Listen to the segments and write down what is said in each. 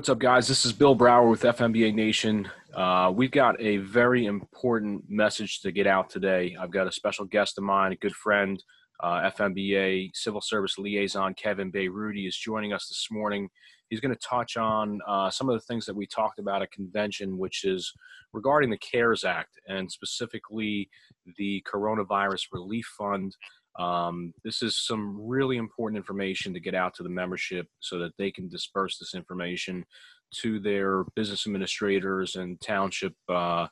what's up, guys? This is Bill Brower with FMBA Nation. Uh, we've got a very important message to get out today. I've got a special guest of mine, a good friend, uh, FMBA Civil Service Liaison Kevin Beyrouty is joining us this morning. He's going to touch on uh, some of the things that we talked about at convention, which is regarding the CARES Act and specifically the Coronavirus Relief Fund. Um, this is some really important information to get out to the membership so that they can disperse this information to their business administrators and township uh,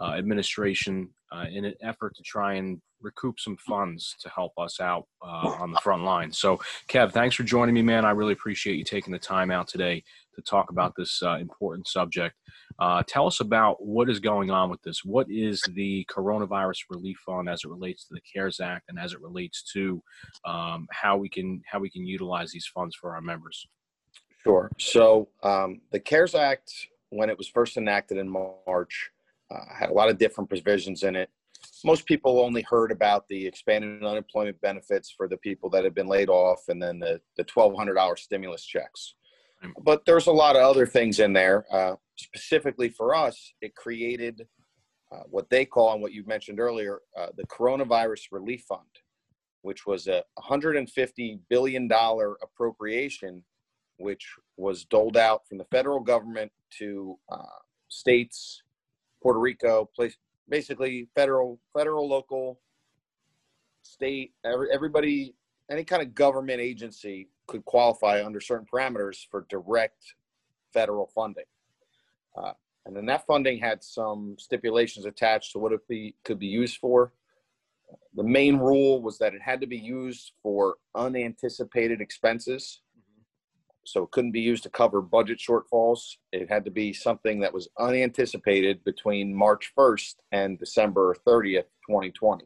uh, administration uh, in an effort to try and recoup some funds to help us out uh, on the front line. So, Kev, thanks for joining me, man. I really appreciate you taking the time out today to talk about this uh, important subject. Uh, tell us about what is going on with this. What is the Coronavirus Relief Fund as it relates to the CARES Act and as it relates to um, how we can how we can utilize these funds for our members? Sure. So um, the CARES Act, when it was first enacted in March, uh, had a lot of different provisions in it. Most people only heard about the expanded unemployment benefits for the people that had been laid off and then the, the $1,200 stimulus checks. But there's a lot of other things in there. Uh, specifically for us, it created uh, what they call, and what you mentioned earlier, uh, the Coronavirus Relief Fund, which was a $150 billion appropriation, which was doled out from the federal government to uh, states, Puerto Rico, place, basically federal, federal, local, state, every, everybody, any kind of government agency could qualify under certain parameters for direct federal funding. Uh, and then that funding had some stipulations attached to what it be, could be used for. The main rule was that it had to be used for unanticipated expenses so it couldn't be used to cover budget shortfalls. It had to be something that was unanticipated between March 1st and December 30th, 2020.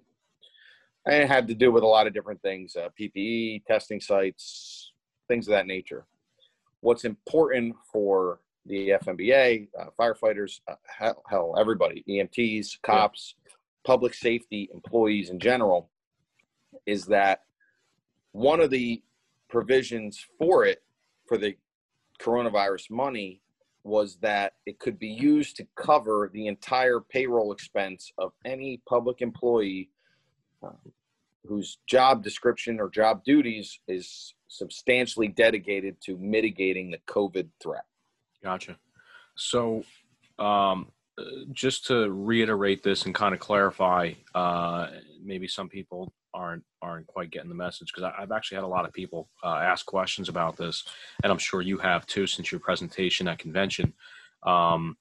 And it had to do with a lot of different things uh, PPE, testing sites, things of that nature. What's important for the FMBA, uh, firefighters, uh, hell, hell, everybody, EMTs, cops, yeah. public safety employees in general, is that one of the provisions for it for the coronavirus money was that it could be used to cover the entire payroll expense of any public employee um, whose job description or job duties is substantially dedicated to mitigating the COVID threat. Gotcha. So, um, just to reiterate this and kind of clarify, uh, maybe some people aren't aren't quite getting the message because I've actually had a lot of people uh, ask questions about this, and I'm sure you have too since your presentation at convention. Um,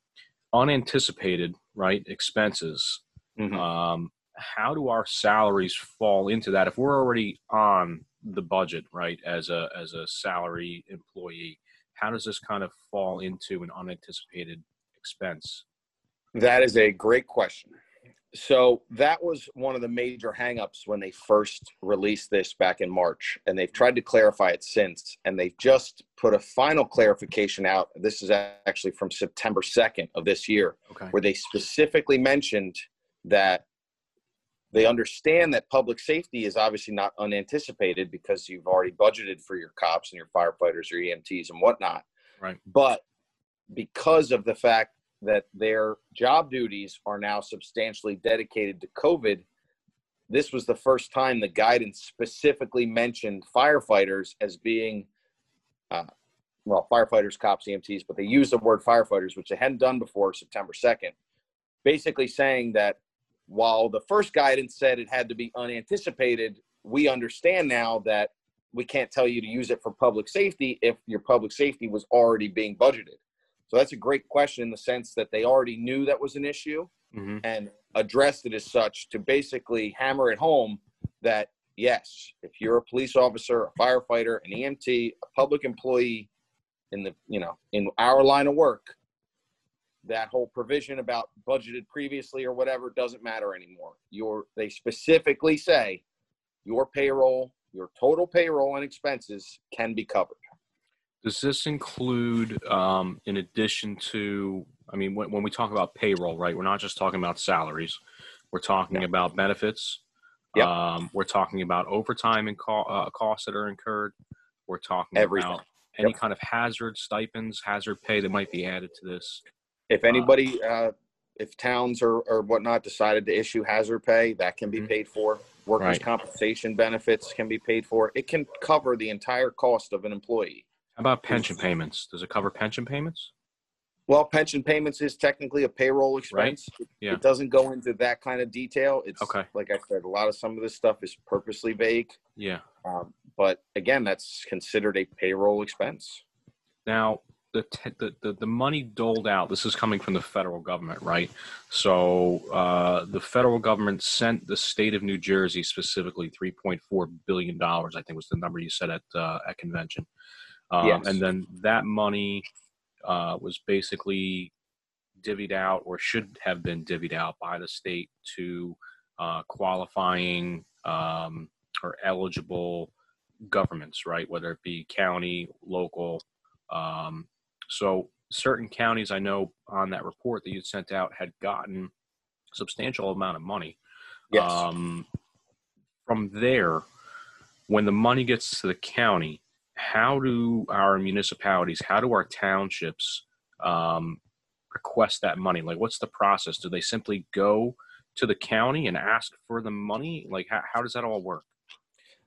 unanticipated, right? Expenses. Mm-hmm. Um, how do our salaries fall into that if we're already on the budget, right? As a as a salary employee, how does this kind of fall into an unanticipated expense? That is a great question so that was one of the major hangups when they first released this back in March, and they've tried to clarify it since, and they've just put a final clarification out. This is actually from September 2nd of this year, okay. where they specifically mentioned that they understand that public safety is obviously not unanticipated because you've already budgeted for your cops and your firefighters, your EMTs, and whatnot. Right. But because of the fact that their job duties are now substantially dedicated to COVID. This was the first time the guidance specifically mentioned firefighters as being, uh, well, firefighters, cops, EMTs, but they used the word firefighters, which they hadn't done before September 2nd, basically saying that while the first guidance said it had to be unanticipated, we understand now that we can't tell you to use it for public safety if your public safety was already being budgeted. So that's a great question in the sense that they already knew that was an issue mm-hmm. and addressed it as such to basically hammer it home that yes, if you're a police officer, a firefighter, an EMT, a public employee in the you know in our line of work, that whole provision about budgeted previously or whatever doesn't matter anymore. Your they specifically say your payroll, your total payroll and expenses can be covered. Does this include, um, in addition to, I mean, when, when, we talk about payroll, right, we're not just talking about salaries. We're talking about benefits. Yep. Um, we're talking about overtime and co- uh, costs that are incurred. We're talking Everything. about any Yep. kind of hazard stipends, hazard pay that might be added to this? If anybody, uh, if towns or, or whatnot decided to issue hazard pay, that can be Mhm. paid for. Workers' Right. compensation benefits can be paid for. It can cover the entire cost of an employee. How about pension payments? Does it cover pension payments? Well, pension payments is technically a payroll expense. It- Yeah. It doesn't go into that kind of detail. It's Okay. like I said, a lot of some of this stuff is purposely vague. Yeah. Um, but again, that's considered a payroll expense. Now, the, the the the money doled out. This is coming from the federal government, right? So uh, the federal government sent the state of New Jersey specifically three point four billion dollars. I think was the number you said at uh, at convention. Um, Yes. And then that money uh, was basically divvied out, or should have been divvied out by the state to uh, qualifying um, or eligible governments, right? Whether it be county, local. Um, so certain counties I know on that report that you sent out had gotten substantial amount of money. Yes. Um, from there, when the money gets to the county, how do our municipalities, how do our townships um, request that money? Like, what's the process? Do they simply go to the county and ask for the money? Like, how, how does that all work?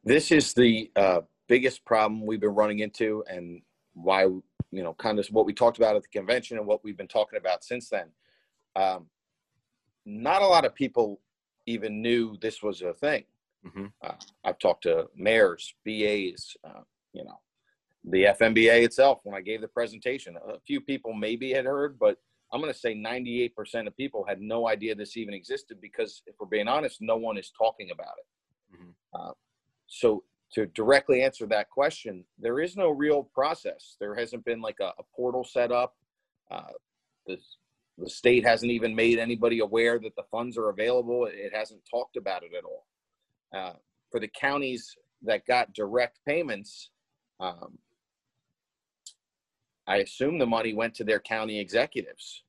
this is the uh, biggest problem we've been running into and why you know kind of what we talked about at the convention and what we've been talking about since then. Um, not a lot of people even knew this was a thing. Hmm uh, i've talked to mayors bas uh, you know the fmba itself when i gave the presentation. A few people maybe had heard but i'm going to say 98% of people had no idea this even existed because if we're being honest no one is talking about it. Mhm. so to directly answer that question, there is no real process. There hasn't been like a, a portal set up. Uh, the, the state hasn't even made anybody aware that the funds are available. It hasn't talked about it at all. Uh, for the counties that got direct payments, um, I assume the money went to their county executives.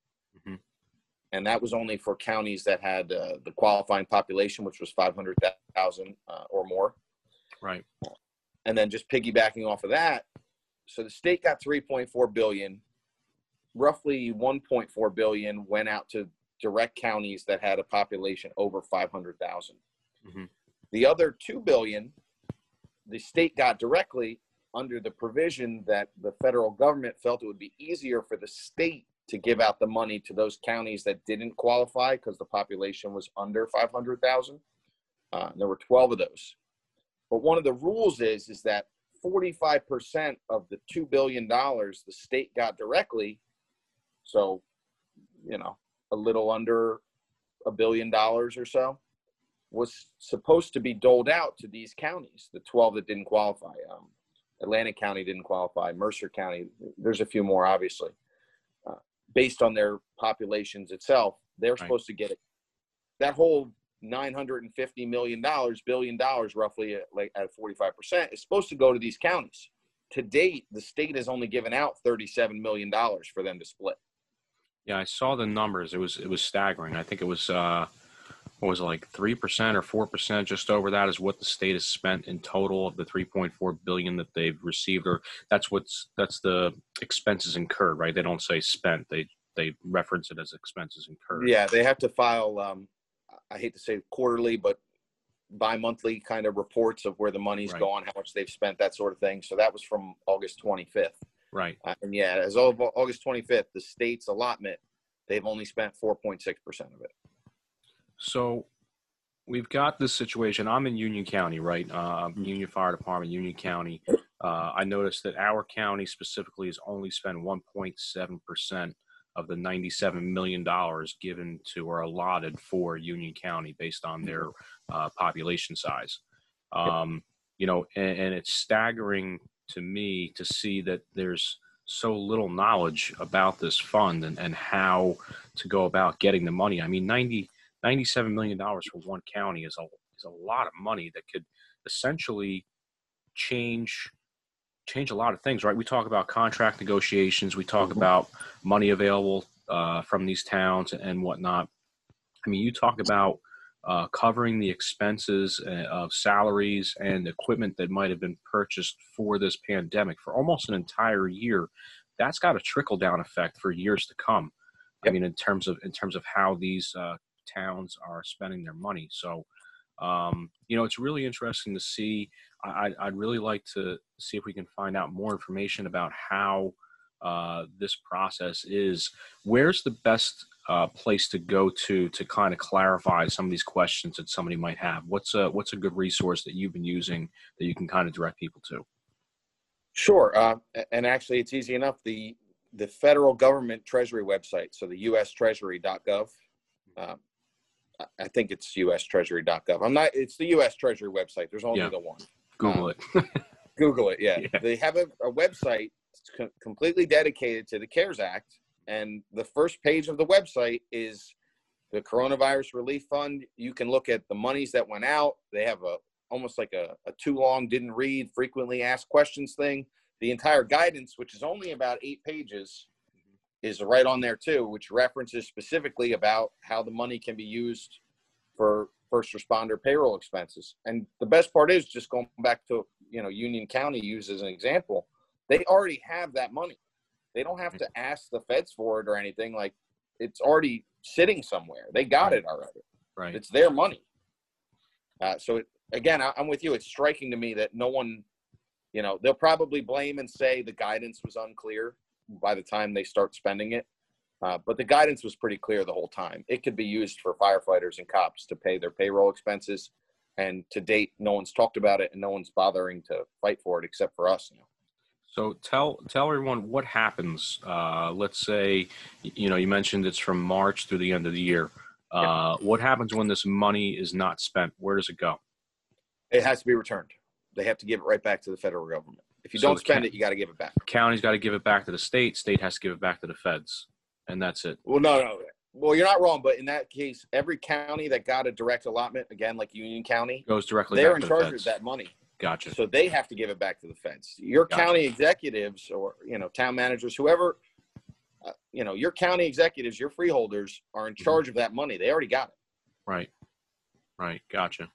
Mhm. And that was only for counties that had uh, the qualifying population, which was 500,000 uh, or more Right. and then just piggybacking off of that so the state got 3.4 billion roughly 1.4 billion went out to direct counties that had a population over 500,000 Mhm. the other 2 billion the state got directly under the provision that the federal government felt it would be easier for the state to give out the money to those counties that didn't qualify because the population was under 500,000 uh, there were 12 of those but one of the rules is is that 45% of the 2 billion dollars the state got directly so you know a little under a billion dollars or so was supposed to be doled out to these counties the 12 that didn't qualify um, atlantic county didn't qualify mercer county there's a few more obviously uh, based on their populations itself they're Right. supposed to get it that whole 950 million dollars billion dollars roughly at, like at 45% is supposed to go to these counties to date the state has only given out 37 million dollars for them to split Yeah, I saw the numbers. It was it was staggering. I think it was uh, what was it like three percent or four percent, just over that is what the state has spent in total of the three point four billion that they've received, or that's what's that's the expenses incurred, right? They don't say spent; they they reference it as expenses incurred. yeah they have to file um, i hate to say quarterly but bi-monthly kind of reports of where the money's Right. gone how much they've spent that sort of thing so that was from august 25th Right. uh, and yeah as of august 25th the state's allotment they've only spent 4.6% of it So we've got this situation. I'm in Union County, right? Uh, Union Fire Department, Union County. Uh, I noticed that our county specifically has only spent 1.7% of the $97 million given to or allotted for Union County based on their uh, population size. Um, you know, and, and it's staggering to me to see that there's so little knowledge about this fund and, and how to go about getting the money. I mean, 90, $97 million for one county is a, is a lot of money that could essentially change change a lot of things right we talk about contract negotiations we talk Mhm. about money available uh, from these towns and whatnot i mean you talk about uh, covering the expenses uh, of salaries and equipment that might have been purchased for this pandemic for almost an entire year. That's got a trickle down effect for years to come. I mean, in terms of in terms of how these uh, towns are spending their money. So, um, you know, it's really interesting to see. I, I'd- I'd really like to see if we can find out more information about how uh, this process is. Where's the best uh, place to go to to kind of clarify some of these questions that somebody might have? What's a what's a good resource that you've been using that you can kind of direct people to? Sure. Uh, and actually, it's easy enough. The the federal government treasury website, so the USTreasury.gov. Um, I- I think it's USTreasury.gov. I'm not. It's the U.S. Treasury website. There's only Yeah. the one. Google um, it. Google it. Yeah, Yeah. they have a, a website co- completely dedicated to the CARES Act, and the first page of the website is the coronavirus relief fund. You can look at the monies that went out. They have a almost like a, a too long didn't read frequently asked questions thing. The entire guidance, which is only about eight pages, is right on there too, which references specifically about how the money can be used for first responder payroll expenses. And the best part is just going back to you know Union County used as an example, they already have that money. They don't have to ask the feds for it or anything. Like it's already sitting somewhere. They got it already. right. It's their money. Uh, so it, again, I, I'm with you. It's striking to me that no one, you know, they'll probably blame and say the guidance was unclear by the time they start spending it. Uh, but the guidance was pretty clear the whole time. It could be used for firefighters and cops to pay their payroll expenses. And to date, no one's talked about it and no one's bothering to fight for it except for us. You know. So tell tell everyone what happens. Uh, let's say, you know, you mentioned it's from March through the end of the year. Uh, What happens when this money is not spent? Where does it go? It has to be returned. They have to give it right back to the federal government. If you So don't spend ca- it, you got to give it back. County's got to give it back to the state. State has to give it back to the feds, and that's it. Well, no, no. Well, you're not wrong, but in that case, every county that got a direct allotment, again, like Union County, Goes directly they're in charge of that money. Gotcha. So they have to give it back to the feds. Your Gotcha. county executives or, you know, town managers, whoever, uh, you know, your county executives, your freeholders are in Mm-hmm. charge of that money. They already got it. Right. Right. Gotcha.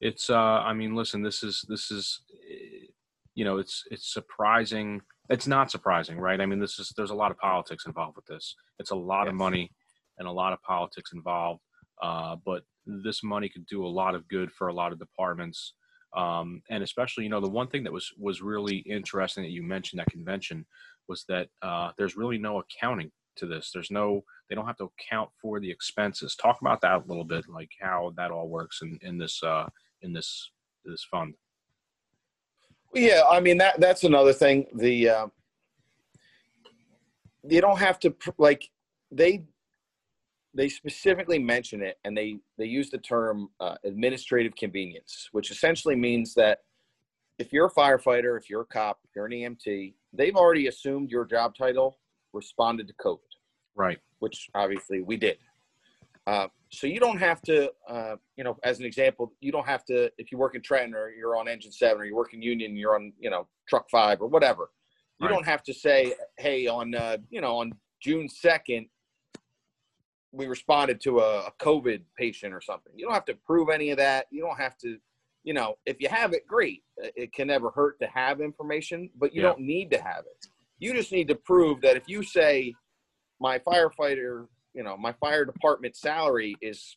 It's uh I mean listen, this is this is eh, you know, it's it's surprising. It's not surprising, right? I mean, this is there's a lot of politics involved with this. It's a lot of money and a lot of politics involved. Uh but this money could do a lot of good for a lot of departments. Um and especially, you know, the one thing that was was really interesting that you mentioned at convention was that uh there's really no accounting to this. There's no they don't have to account for the expenses. Talk about that a little bit, like how that all works in, in this uh, in this this fund. Yeah, I mean that that's another thing. The uh, you don't have to pr- like they they specifically mention it and they they use the term uh, administrative convenience, which essentially means that if you're a firefighter, if you're a cop, if you're an EMT, they've already assumed your job title responded to COVID, Right. which obviously we did. Uh, so you don't have to, uh, you know, as an example, you don't have to if you work in Trenton or you're on Engine Seven or you work in Union, you're on, you know, Truck Five or whatever. You Right. don't have to say, hey, on, uh, you know, on June second, we responded to a, a COVID patient or something. You don't have to prove any of that. You don't have to, you know, if you have it, great. It- It can never hurt to have information, but you Yeah. don't need to have it. You just need to prove that if you say, my firefighter, you know, my fire department salary is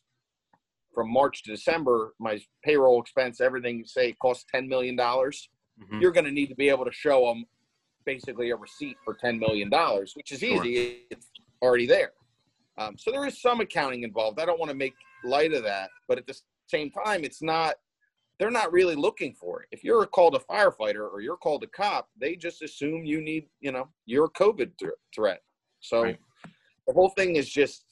from March to December, my payroll expense, everything, say, costs $10 million, Mhm. you're going to need to be able to show them basically a receipt for $10 million, which is Sure. easy. It's already there. Um, so there is some accounting involved. I don't want to make light of that, but at the same time, it's not, they're not really looking for it. If you're called a firefighter or you're called a cop, they just assume you need, you know, you're a COVID thr- threat. So Right. The whole thing is just,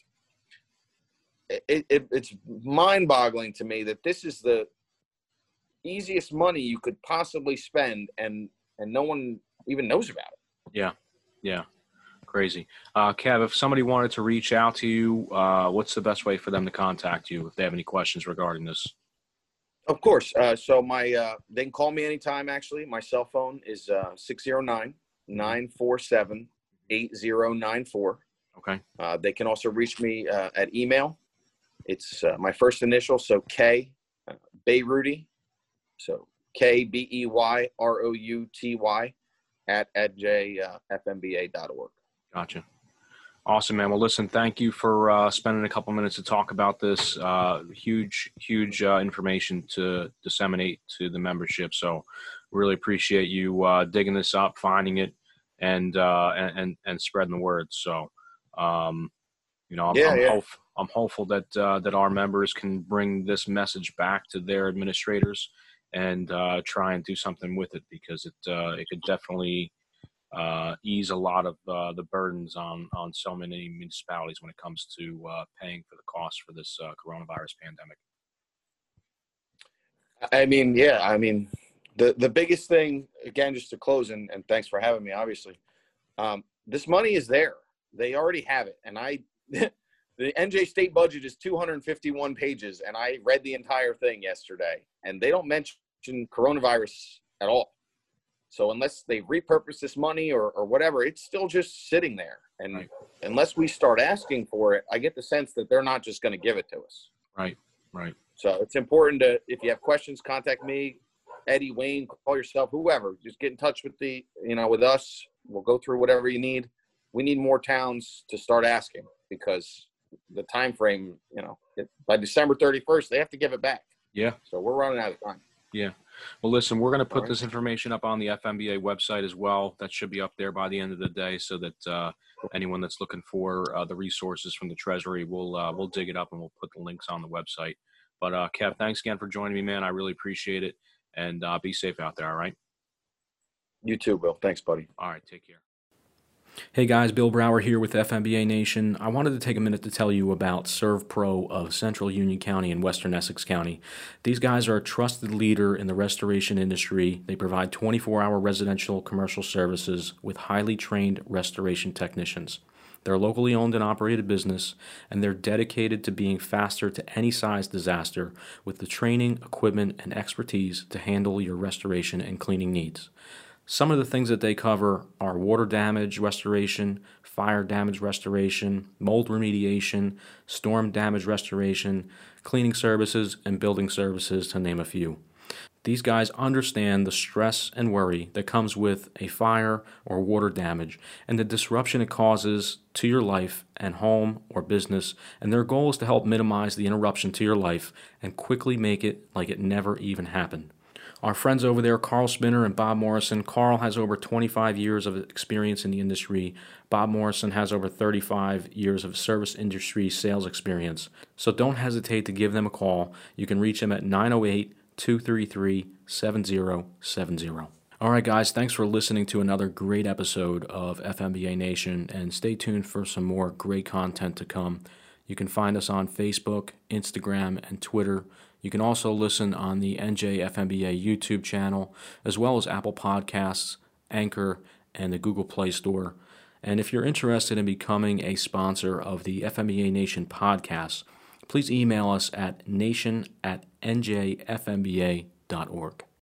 it, it, it's mind boggling to me that this is the easiest money you could possibly spend and, and no one even knows about it. Yeah. Yeah. Crazy. Uh, Kev, if somebody wanted to reach out to you, uh, what's the best way for them to contact you if they have any questions regarding this? Of course. Uh, so my uh, they can call me anytime. Actually, my cell phone is uh, 609 947 8094. Okay. Uh, They can also reach me uh, at email It's uh, my first initial, so K, uh, Beyrouty. So K B E Y R O U T Y at njfmba.org. Gotcha. Awesome, man. Well, listen, thank you for uh, spending a couple minutes to talk about this. Uh, huge, huge uh, information to disseminate to the membership. So, really appreciate you uh, digging this up, finding it, and uh, and and spreading the word. So, um, you know, I'm, Yeah, I'm, yeah. hope, I'm hopeful that uh, that our members can bring this message back to their administrators and uh, try and do something with it because it uh, it could definitely uh, ease a lot of uh, the burdens on on so many municipalities when it comes to uh, paying for the cost for this uh, coronavirus pandemic. I mean, yeah, I mean, the the biggest thing again, just to close, and, and thanks for having me. Obviously, um, this money is there; they already have it, and I. The NJ state budget is 251 pages, and I read the entire thing yesterday, and they don't mention coronavirus at all. So unless they repurpose this money or, or whatever, it's still just sitting there. And Right. unless we start asking for it, I get the sense that they're not just going to give it to us. Right, right. So it's important to, if you have questions, contact me, Eddie, Wayne, call yourself, whoever. Just get in touch with the, you know, with us. We'll go through whatever you need. We need more towns to start asking because the time frame, you know, it, by December 31st, they have to give it back. Yeah. So we're running out of time. Yeah. Well, listen, we're going to put Alright. this information up on the FMBA website as well. That should be up there by the end of the day, so that uh, anyone that's looking for uh, the resources from the Treasury, we'll uh, we'll dig it up and we'll put the links on the website. But uh, Kev, thanks again for joining me, man. I really appreciate it, and uh, be safe out there. All right. You too, Bill. Thanks, buddy. All right. Take care. Hey guys, Bill Brower here with FMBA Nation. I wanted to take a minute to tell you about ServPro of Central Union County and Western Essex County. These guys are a trusted leader in the restoration industry. They provide 24 hour residential commercial services with highly trained restoration technicians. They're a locally owned and operated business, and they're dedicated to being faster to any size disaster with the training, equipment, and expertise to handle your restoration and cleaning needs. Some of the things that they cover are water damage restoration, fire damage restoration, mold remediation, storm damage restoration, cleaning services, and building services, to name a few. These guys understand the stress and worry that comes with a fire or water damage and the disruption it causes to your life and home or business, and their goal is to help minimize the interruption to your life and quickly make it like it never even happened. Our friends over there, Carl Spinner and Bob Morrison. Carl has over 25 years of experience in the industry. Bob Morrison has over 35 years of service industry sales experience. So don't hesitate to give them a call. You can reach them at 908 233 7070. All right, guys, thanks for listening to another great episode of FMBA Nation, and stay tuned for some more great content to come. You can find us on Facebook, Instagram, and Twitter. You can also listen on the NJFMBA YouTube channel, as well as Apple Podcasts, Anchor, and the Google Play Store. And if you're interested in becoming a sponsor of the FMBA Nation podcast, please email us at nation at njfmba.org.